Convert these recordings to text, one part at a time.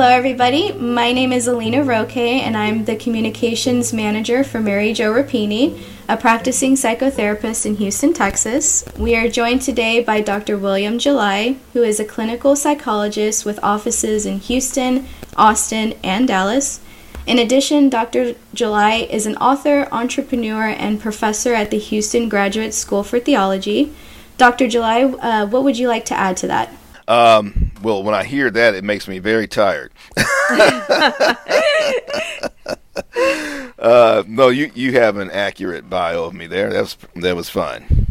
Hello, everybody. My name is Alina Roque, and I'm the communications manager for Mary Jo Rapini, a practicing psychotherapist in Houston, Texas. We are joined today by Dr. William July, who is a clinical psychologist with offices in Houston, Austin, and Dallas. In addition, Dr. July is an author, entrepreneur, and professor at the Houston Graduate School for Theology. Dr. July, uh, what would you like to add to that? Um, well, when I hear that, it makes me very tired. uh, no, you you have an accurate bio of me there. That was that was fun.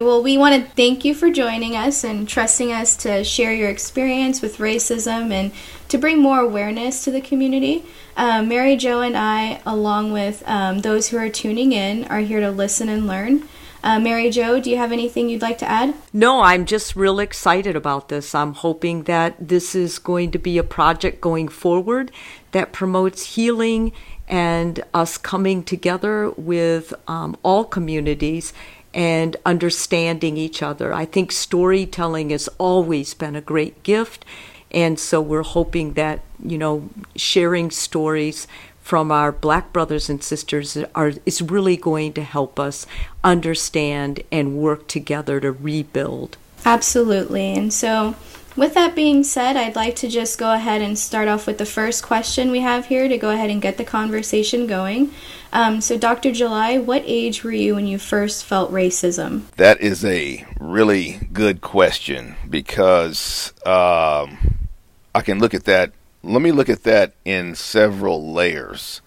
Well, we want to thank you for joining us and trusting us to share your experience with racism and to bring more awareness to the community. Um, Mary Jo and I, along with um, those who are tuning in, are here to listen and learn. Uh, Mary Jo, do you have anything you'd like to add? No, I'm just real excited about this. I'm hoping that this is going to be a project going forward that promotes healing and us coming together with um, all communities and understanding each other. I think storytelling has always been a great gift. And so we're hoping that, you know, sharing stories from our black brothers and sisters are is really going to help us understand and work together to rebuild. Absolutely. And so with that being said, I'd like to just go ahead and start off with the first question we have here to go ahead and get the conversation going. Um, so, Dr. July, what age were you when you first felt racism? That is a really good question because um, I can look at that let me look at that in several layers.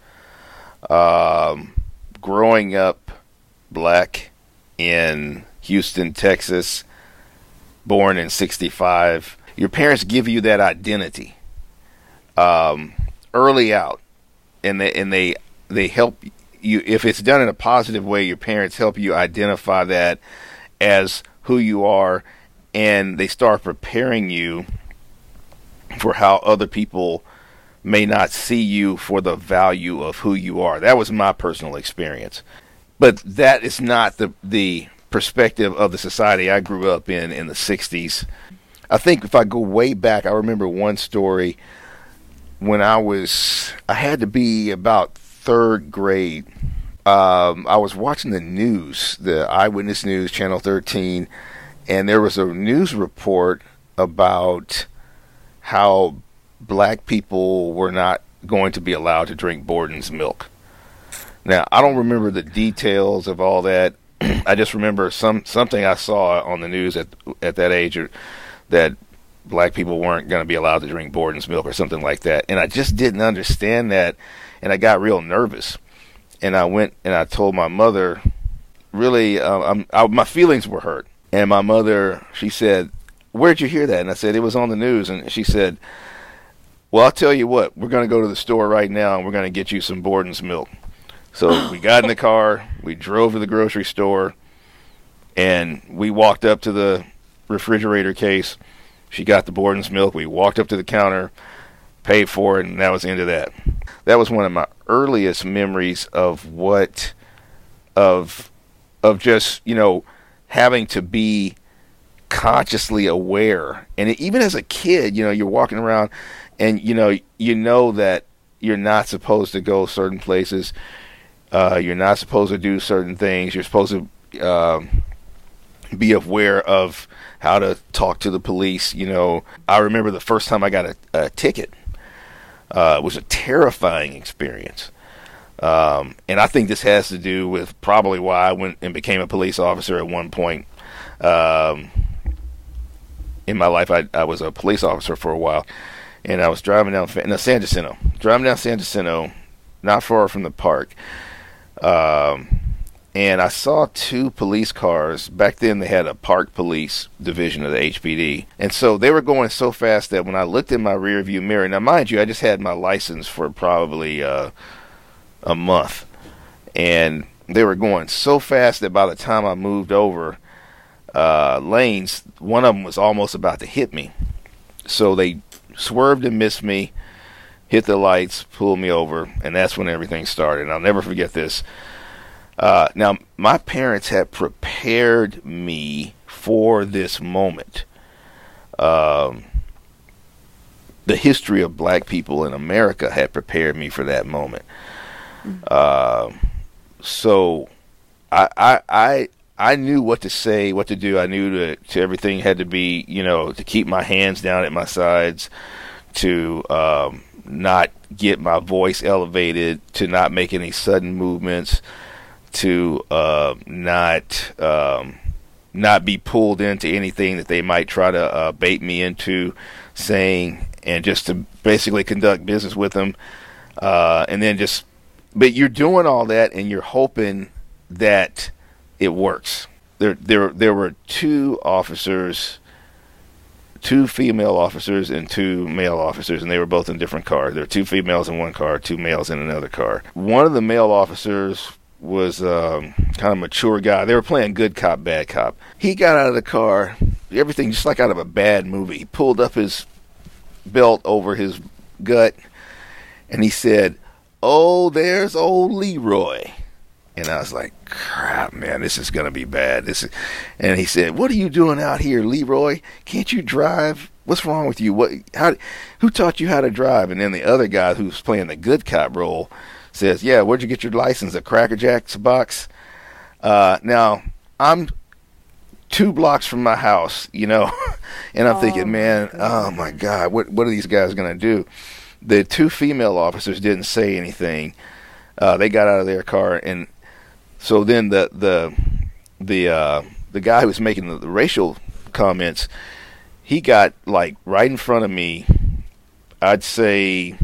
Um, growing up black in Houston, Texas, born in 65, your parents give you that identity um, early out, and they, and they, they help you. If it's done in a positive way, your parents help you identify that as who you are, and they start preparing you for how other people may not see you for the value of who you are. That was my personal experience. But that is not the the perspective of the society I grew up in in the 60s. I think if I go way back, I remember one story when I was I had to be about 3rd grade. Um, I was watching the news, the Eyewitness News, Channel 13, and there was a news report about how black people were not going to be allowed to drink Borden's milk. Now, I don't remember the details of all that. I just remember some something I saw on the news at at that age that black people weren't going to be allowed to drink Borden's milk or something like that. And I just didn't understand that and I got real nervous. And I went and I told my mother really uh, I, my feelings were hurt. And my mother, she said, where'd you hear that? And I said, it was on the news. And she said, well, I'll tell you what, we're going to go to the store right now and we're going to get you some Borden's milk. So we got in the car, we drove to the grocery store, and we walked up to the refrigerator case. She got the Borden's milk. We walked up to the counter, paid for it, and that was the end of that. That was one of my earliest memories of what, of, of just you know, having to be consciously aware. And even as a kid, you know, you're walking around and you know you know that you're not supposed to go certain places. Uh, you're not supposed to do certain things. You're supposed to uh, be aware of how to talk to the police. You know, I remember the first time I got a, a ticket. Uh, it was a terrifying experience. Um, and I think this has to do with probably why I went and became a police officer at one point. Um, in my life, I, I was a police officer for a while, and I was driving down no, San Jacinto, driving down San Jacinto, not far from the park, um, and I saw two police cars. Back then, they had a park police division of the HPD, and so they were going so fast that when I looked in my rearview mirror, now mind you, I just had my license for probably uh, a month, and they were going so fast that by the time I moved over uh, lanes, one of them was almost about to hit me. So they swerved and missed me, hit the lights, pulled me over, and that's when everything started. And I'll never forget this. Uh, now, my parents had prepared me for this moment. Um, the history of black people in America had prepared me for that moment. Mm-hmm. Uh, so I, I I I knew what to say, what to do. I knew to, to everything had to be, you know, to keep my hands down at my sides, to um, not get my voice elevated, to not make any sudden movements, to uh, not um, not be pulled into anything that they might try to uh, bait me into saying, and just to basically conduct business with them, uh, and then just. But you're doing all that, and you're hoping that it works. There, there, there were two officers two female officers and two male officers, and they were both in different cars. There were two females in one car, two males in another car. One of the male officers was um, kind of mature guy. They were playing good cop, bad cop. He got out of the car, everything just like out of a bad movie. He pulled up his belt over his gut, and he said, "Oh, there's old Leroy." And I was like, crap, man, this is going to be bad. This is, and he said, "What are you doing out here, Leroy? Can't you drive? What's wrong with you? What? How? Who taught you how to drive?" And then the other guy who's playing the good cop role says, "Yeah, where'd you get your license? A Cracker Jacks box?" Uh, now I'm two blocks from my house, you know, and I'm oh, thinking, man, oh my God, what what are these guys going to do? The two female officers didn't say anything. Uh, they got out of their car and so then the the the uh, the guy who was making the, the racial comments, he got like right in front of me. I'd say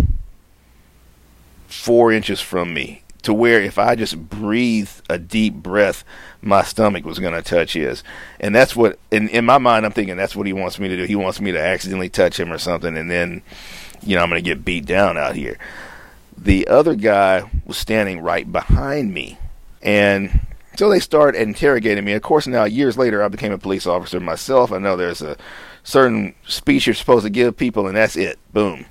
four inches from me to where if I just breathed a deep breath, my stomach was going to touch his. And that's what, in, in my mind, I'm thinking that's what he wants me to do. He wants me to accidentally touch him or something, and then, you know, I'm going to get beat down out here. The other guy was standing right behind me. And so they start interrogating me. Of course, now years later, I became a police officer myself. I know there's a certain speech you're supposed to give people, and that's it. Boom.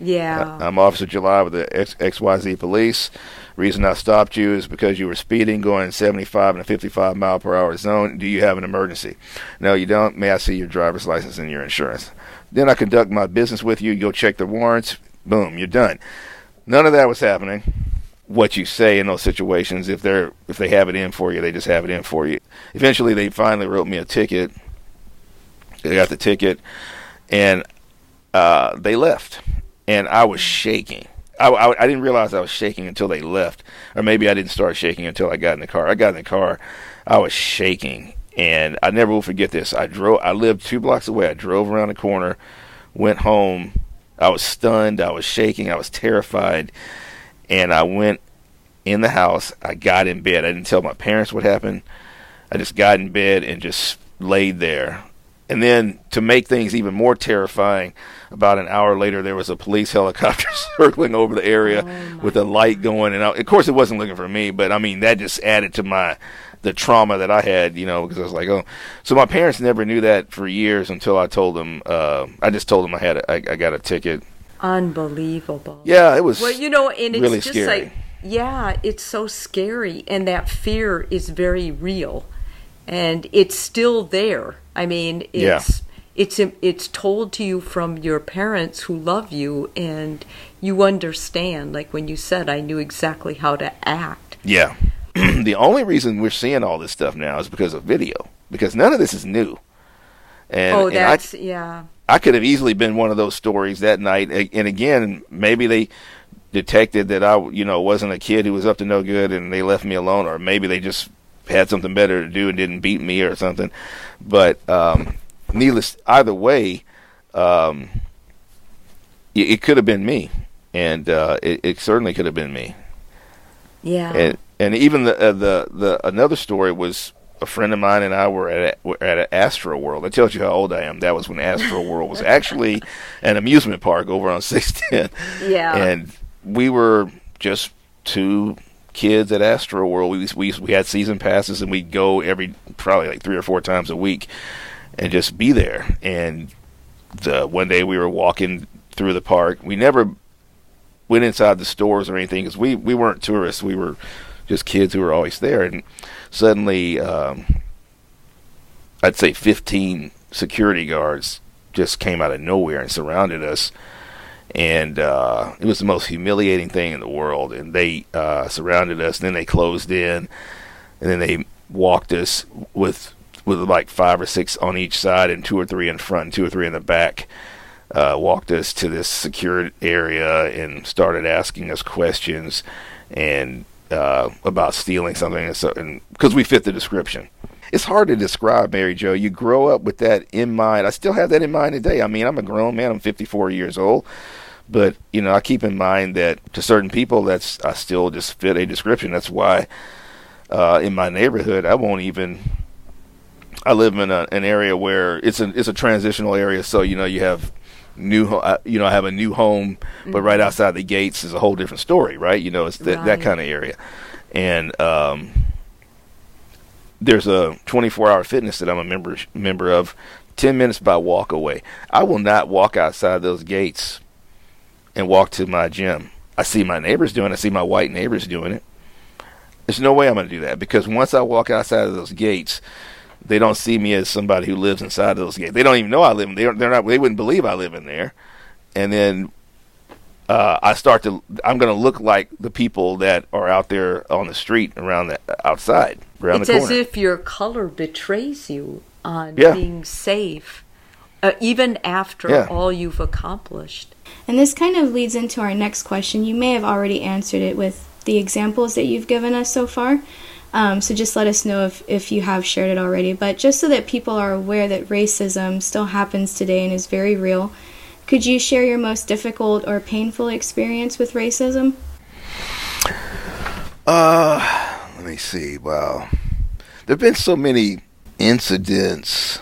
Yeah. I'm Officer July with the X- XYZ Police. Reason I stopped you is because you were speeding, going 75 in a 55 mile per hour zone. Do you have an emergency? No, you don't. May I see your driver's license and your insurance? Then I conduct my business with you. Go check the warrants. Boom, you're done. None of that was happening what you say in those situations. If they're if they have it in for you, they just have it in for you. Eventually, they finally wrote me a ticket. They got the ticket, and uh, they left, and I was shaking. I, I, I, didn't realize I was shaking until they left, or maybe I didn't start shaking until I got in the car. I got in the car, I was shaking, and I never will forget this. I drove. I lived two blocks away. I drove around the corner, went home. I was stunned. I was shaking. I was terrified and I went in the house. I got in bed. I didn't tell my parents what happened. I just got in bed and just laid there. And then to make things even more terrifying, about an hour later there was a police helicopter circling over the area oh with a light going. And I, of course, it wasn't looking for me, but I mean that just added to my the trauma that I had, you know, because I was like, oh. So my parents never knew that for years until I told them. Uh, I just told them I had a, I, I got a ticket unbelievable. Yeah, it was. Well, you know, and it's really just scary. like, yeah, it's so scary, and that fear is very real, and it's still there. I mean, it's. Yeah. It's it's told to you from your parents who love you, and you understand. Like when you said, "I knew exactly how to act." Yeah, the only reason we're seeing all this stuff now is because of video, because none of this is new. And, oh, that's I, yeah. I could have easily been one of those stories that night. And again, maybe they detected that I, you know, wasn't a kid who was up to no good and they left me alone, or maybe they just had something better to do and didn't beat me or something. But um, needless, either way, um, it, it could have been me, and uh, it, it, certainly could have been me. Yeah. And and even the uh, the the another story was a friend of mine and I were at were at an Astro World. That tells you how old I am. That was when Astro World was actually an amusement park over on 610. Yeah. And we were just two kids at Astro World. We we we had season passes and we'd go every probably like three or four times a week and just be there. And the one day we were walking through the park. We never went inside the stores or anything because we we weren't tourists. We were just kids who were always there and suddenly, um, I'd say 15 security guards just came out of nowhere and surrounded us. and uh, it was the most humiliating thing in the world. And they uh, surrounded us, and then they closed in, and then they walked us with with like five or six on each side, and two or three in front, two or three in the back. Uh, walked us to this secured area and started asking us questions and uh, about stealing something, and so because we fit the description it's hard to describe Mary Jo. You grow up with that in mind. I still have that in mind today. I mean, I'm a grown man. I'm 54 years old, but you know, I keep in mind that to certain people, that's I still just fit a description. That's why uh, in my neighborhood, I won't even. I live in a, an area where it's a it's a transitional area, so you know you have new uh, you know I have a new home, mm-hmm. but right outside the gates is a whole different story, right? You know, it's th- right. that kind of area, and um, there's a 24 hour fitness that I'm a member member of. 10 minutes by walk away. I will not walk outside those gates and walk to my gym. I see my neighbors doing it. I see my white neighbors doing it. There's no way I'm going to do that because once I walk outside of those gates, they don't see me as somebody who lives inside of those gates. They don't even know I live in. They they're not. They wouldn't believe I live in there. And then uh, I start to. I'm going to look like the people that are out there on the street around the outside around it's as if your color betrays you on yeah. being safe, uh, even after yeah. all you've accomplished. And this kind of leads into our next question. You may have already answered it with the examples that you've given us so far. Um, so just let us know if, if you have shared it already. But just so that people are aware that racism still happens today and is very real, could you share your most difficult or painful experience with racism? Uh, let me see. Well, there have been so many incidents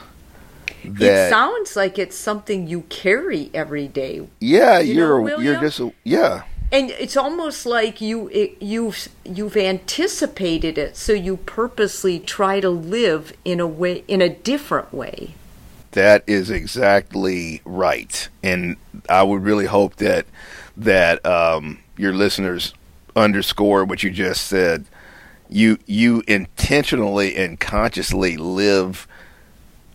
that it sounds like it's something you carry every day. Yeah, you are you're, you're just yeah. And it's almost like you it, you've you've anticipated it, so you purposely try to live in a way in a different way. That is exactly right, and I would really hope that that um, your listeners underscore what you just said you you intentionally and consciously live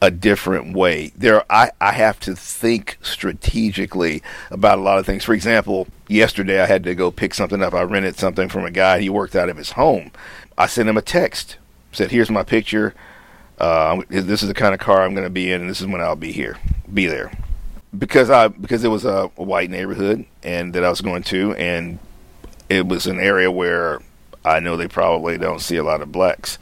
a different way. There, I, I have to think strategically about a lot of things. For example, yesterday I had to go pick something up. I rented something from a guy. He worked out of his home. I sent him a text. Said, "Here's my picture. Uh, this is the kind of car I'm going to be in, and this is when I'll be here, be there." Because I because it was a, a white neighborhood and that I was going to, and it was an area where I know they probably don't see a lot of blacks,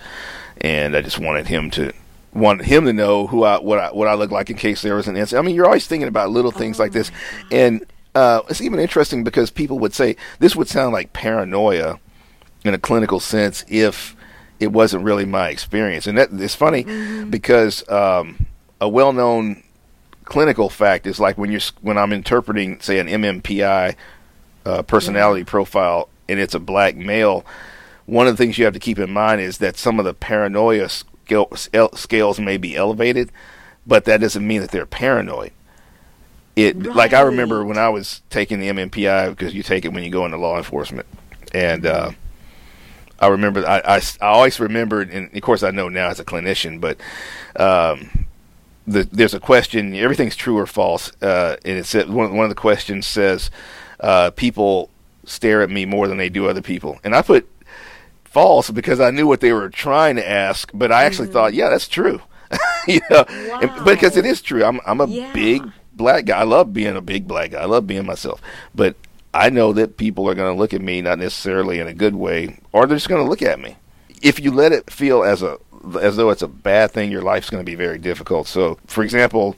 and I just wanted him to wanted him to know who I what I what I look like in case there was an incident. I mean, you're always thinking about little things oh. like this, and uh, it's even interesting because people would say this would sound like paranoia in a clinical sense if it wasn't really my experience, and that it's funny mm-hmm. because um, a well-known clinical fact is like when you're when I'm interpreting, say, an MMPI uh, personality yeah. profile, and it's a black male one of the things you have to keep in mind is that some of the paranoia scale, scales may be elevated, but that doesn't mean that they're paranoid. It right. like I remember when I was taking the MMPI because you take it when you go into law enforcement, and uh, I remember I, I, I always remembered, and of course I know now as a clinician, but um, the, there's a question. Everything's true or false, uh, and it said one one of the questions says uh, people stare at me more than they do other people, and I put false because I knew what they were trying to ask, but I actually mm-hmm. thought, yeah, that's true. you know, wow. and, because it is true. I'm I'm a yeah. big black guy. I love being a big black guy. I love being myself. But I know that people are going to look at me not necessarily in a good way, or they're just going to look at me. If you let it feel as a as though it's a bad thing, your life's going to be very difficult. So, for example,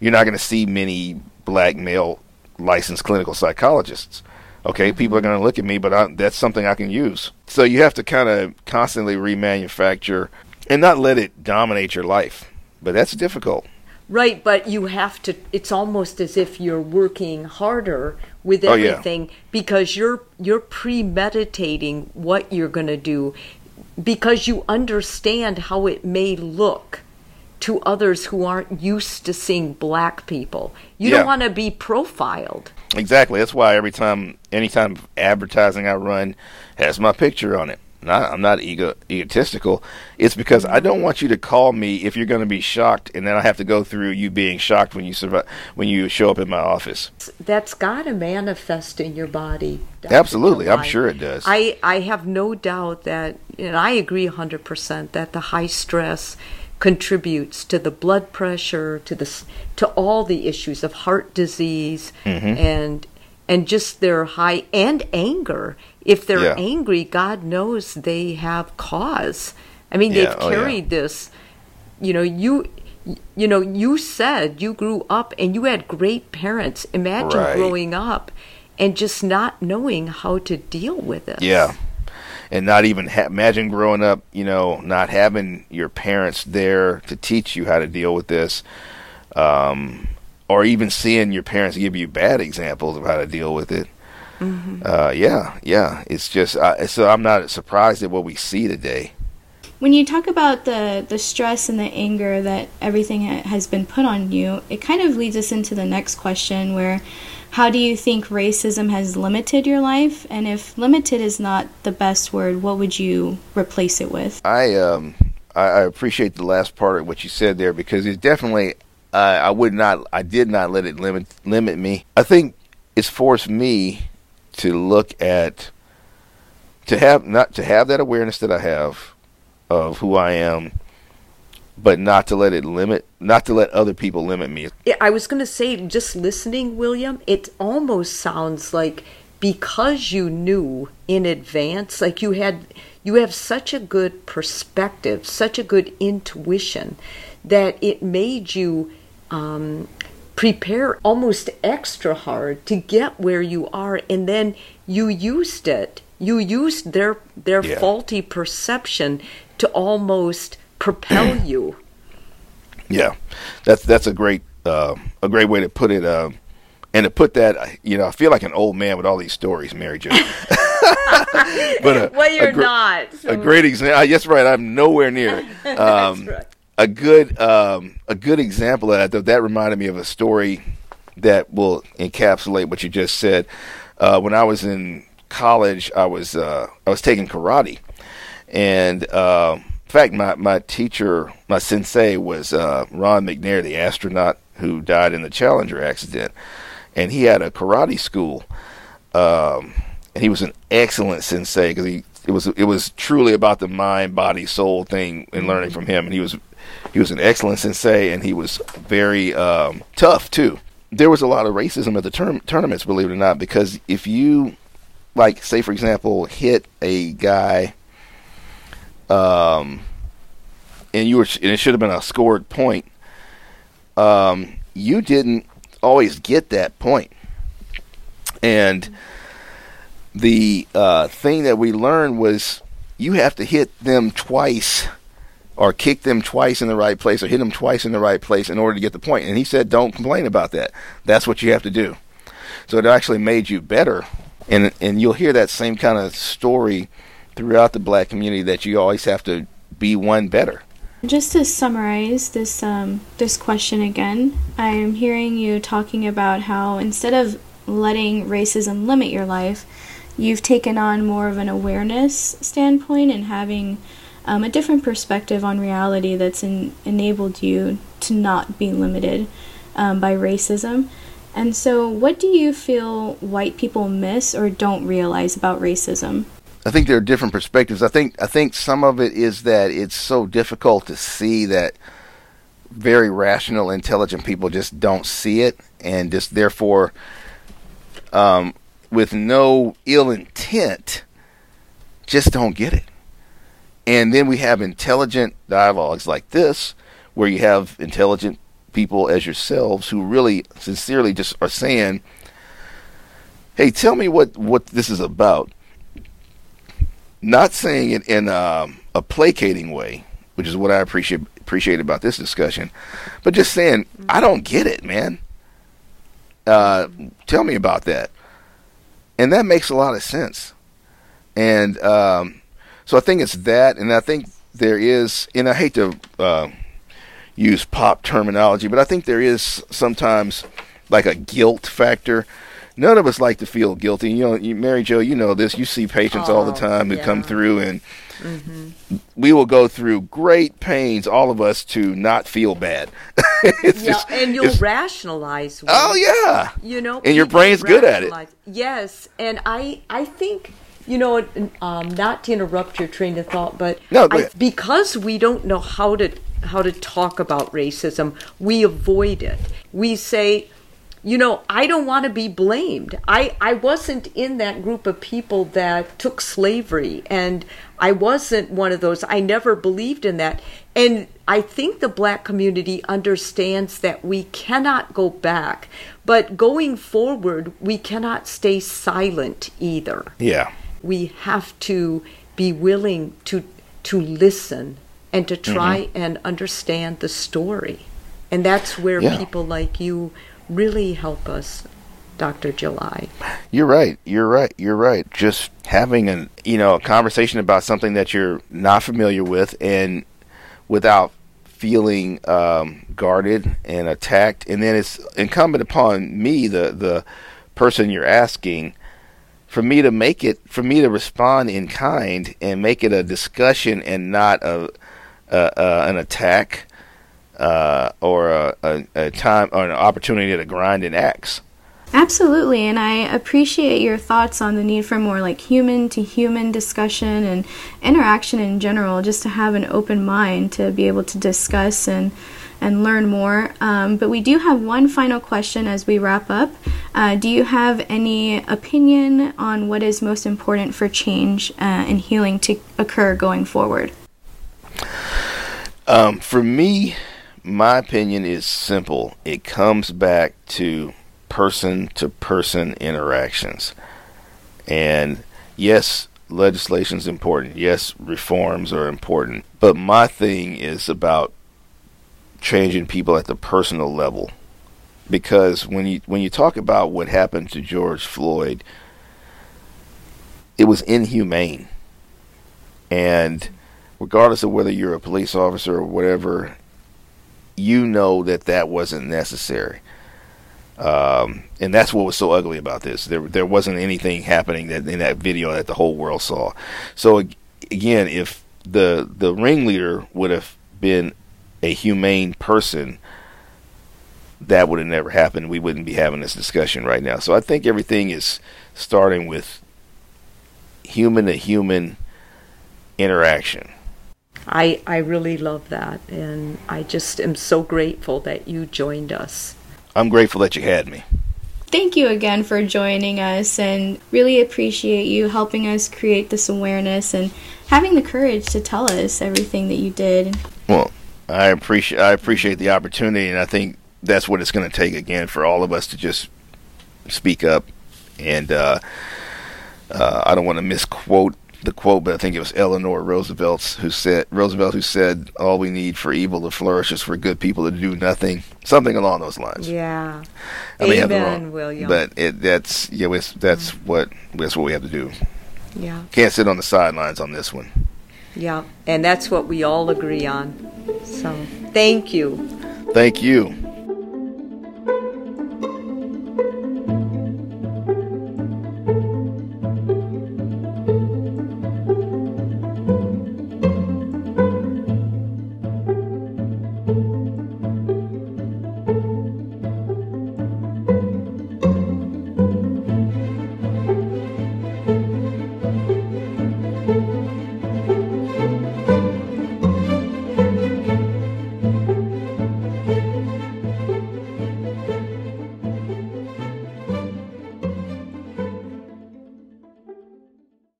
you're not going to see many black male licensed clinical psychologists okay, people are going to look at me, but I, that's something I can use. So you have to kind of constantly remanufacture and not let it dominate your life. But that's difficult. Right, but you have to it's almost as if you're working harder with everything oh, yeah. because you're you're premeditating what you're going to do because you understand how it may look to others who aren't used to seeing black people. You yeah. don't want to be profiled. Exactly. That's why every time, anytime advertising I run has my picture on it. not I'm not ego egotistical. It's because I don't want you to call me if you're going to be shocked, and then I have to go through you being shocked when you survive when you show up in my office. That's got to manifest in your body. Dr. Absolutely, I'm sure it does. I I have no doubt that, and I agree 100% that the high stress contributes to the blood pressure, to the to all the issues of heart disease Mm-hmm. and and just their high and anger. If they're Yeah. angry, God knows they have cause. I mean, Yeah, they've oh, yeah. carried this. You know, you you know, you said you grew up and you had great parents. Imagine Right. growing up and just not knowing how to deal with it. Yeah. And not even ha- imagine growing up, you know, not having your parents there to teach you how to deal with this, um, or even seeing your parents give you bad examples of how to deal with it. Uh, yeah, yeah. It's just uh, so I'm not surprised at what we see today. When you talk about the, the stress and the anger that everything ha- has been put on you, it kind of leads us into the next question where how do you think racism has limited your life? And if limited is not the best word, what would you replace it with? I um I, appreciate the last part of what you said there because it's definitely uh, I would not I did not let it limit limit me. I think it's forced me to look at to have not to have that awareness that I have of who I am, but not to let it limit not to let other people limit me. Yeah, I was going to say, just listening, William, it almost sounds like because you knew in advance, like you had, you have such a good perspective, such a good intuition, that it made you um, prepare almost extra hard to get where you are, and then you used it. You used their their Yeah. faulty perception to almost propel you. Yeah, that's that's a great uh, a great way to put it. Uh, and to put that, you know, I feel like an old man with all these stories, Mary Jo. but a, Well, you're a gr- not. A great example. Yes, right. I'm nowhere near. Um, right. A good um, a good example of that. Though, that reminded me of a story that will encapsulate what you just said. Uh, when I was in college, I was uh, I was taking karate, and uh, in fact, my my teacher, my sensei, was uh, Ron McNair, the astronaut who died in the Challenger accident, and he had a karate school, um, and he was an excellent sensei because he it was it was truly about the mind, body, soul thing and learning from him, and he was he was an excellent sensei, and he was very um, tough too. There was a lot of racism at the term, tournaments, believe it or not, because if you like say for example hit a guy um and you were and it should have been a scored point. Um you didn't always get that point. And the uh thing that we learned was you have to hit them twice or kick them twice in the right place or hit them twice in the right place in order to get the point. and he said don't complain about that. That's what you have to do. So it actually made you better. And and you'll hear that same kind of story throughout the black community that you always have to be one better. Just to summarize this um, this question again, I am hearing you talking about how instead of letting racism limit your life, you've taken on more of an awareness standpoint and having um, a different perspective on reality that's in, enabled you to not be limited um, by racism. And so, what do you feel white people miss or don't realize about racism? I think there are different perspectives. I think I think some of it is that it's so difficult to see that very rational, intelligent people just don't see it, and just therefore, um, with no ill intent, just don't get it. And then we have intelligent dialogues like this, where you have intelligent people as yourselves who really sincerely just are saying, "Hey, tell me what what this is about." Not saying it in um, a placating way, which is what I appreciate appreciate about this discussion, but just saying, "I don't get it, man." Uh, tell me about that, and that makes a lot of sense. And um, so I think it's that, and I think there is, and I hate to uh, use pop terminology, but I think there is sometimes like a guilt factor none of us like to feel guilty. You know, you, Mary Jo, you know this. You see patients all the Oh, time who come through, and we will go through great pains, all of us, to not feel bad. it's Yeah, just, and you'll rationalize. oh yeah, you know And your brain's good at it. yes and i i think you know um, not to interrupt your train of thought but No, I, because we don't know how to how to talk about racism we avoid it we say you know i don't want to be blamed. I i wasn't in that group of people that took slavery and i wasn't one of those. I never believed in that. And i think the black community understands that we cannot go back but going forward we cannot stay silent either. Yeah, we have to be willing to to listen and to try Mm-hmm. and understand the story. And that's where Yeah. people like you really help us dr july You're right. You're right. You're right. Just having an you know a conversation about something that you're not familiar with, and without feeling um, guarded and attacked, and then it's incumbent upon me, the the person you're asking, for me to make it, for me to respond in kind and make it a discussion and not a, a, an attack uh, or a, a, a time or an opportunity to grind an axe. Absolutely, and I appreciate your thoughts on the need for more like human to human discussion and interaction in general, just to have an open mind to be able to discuss and and learn more. Um, but we do have one final question as we wrap up. Uh, do you have any opinion on what is most important for change uh, and healing to occur going forward? Um, for me, my opinion is simple. It comes back to person to person interactions. And yes, legislation is important. Yes, reforms are important. But my thing is about changing people at the personal level. Because when you when you talk about what happened to George Floyd, it was inhumane. And regardless of whether you're a police officer or whatever, you know that that wasn't necessary. Um, and that's what was so ugly about this. There, there wasn't anything happening that in that video that the whole world saw. So again, if the the ringleader would have been a humane person, that would have never happened. We wouldn't be having this discussion right now. So I think everything is starting with human to human interaction. I, I really love that, and I just am so grateful that you joined us. I'm grateful that you had me. Thank you again for joining us and really appreciate you helping us create this awareness and having the courage to tell us everything that you did. Well, I appreciate I appreciate the opportunity, and I think that's what it's going to take again for all of us to just speak up. And uh, uh, I don't want to misquote the quote, but I think it was Eleanor Roosevelt who said Roosevelt who said, "All we need for evil to flourish is for good people to do nothing." Something along those lines. Yeah. I may have the Amen, wrong- William. But it, that's yeah, that's mm. what that's what we have to do. yeah. Can't sit on the sidelines on this one. Yeah. And that's what we all agree on. So thank you. Thank you.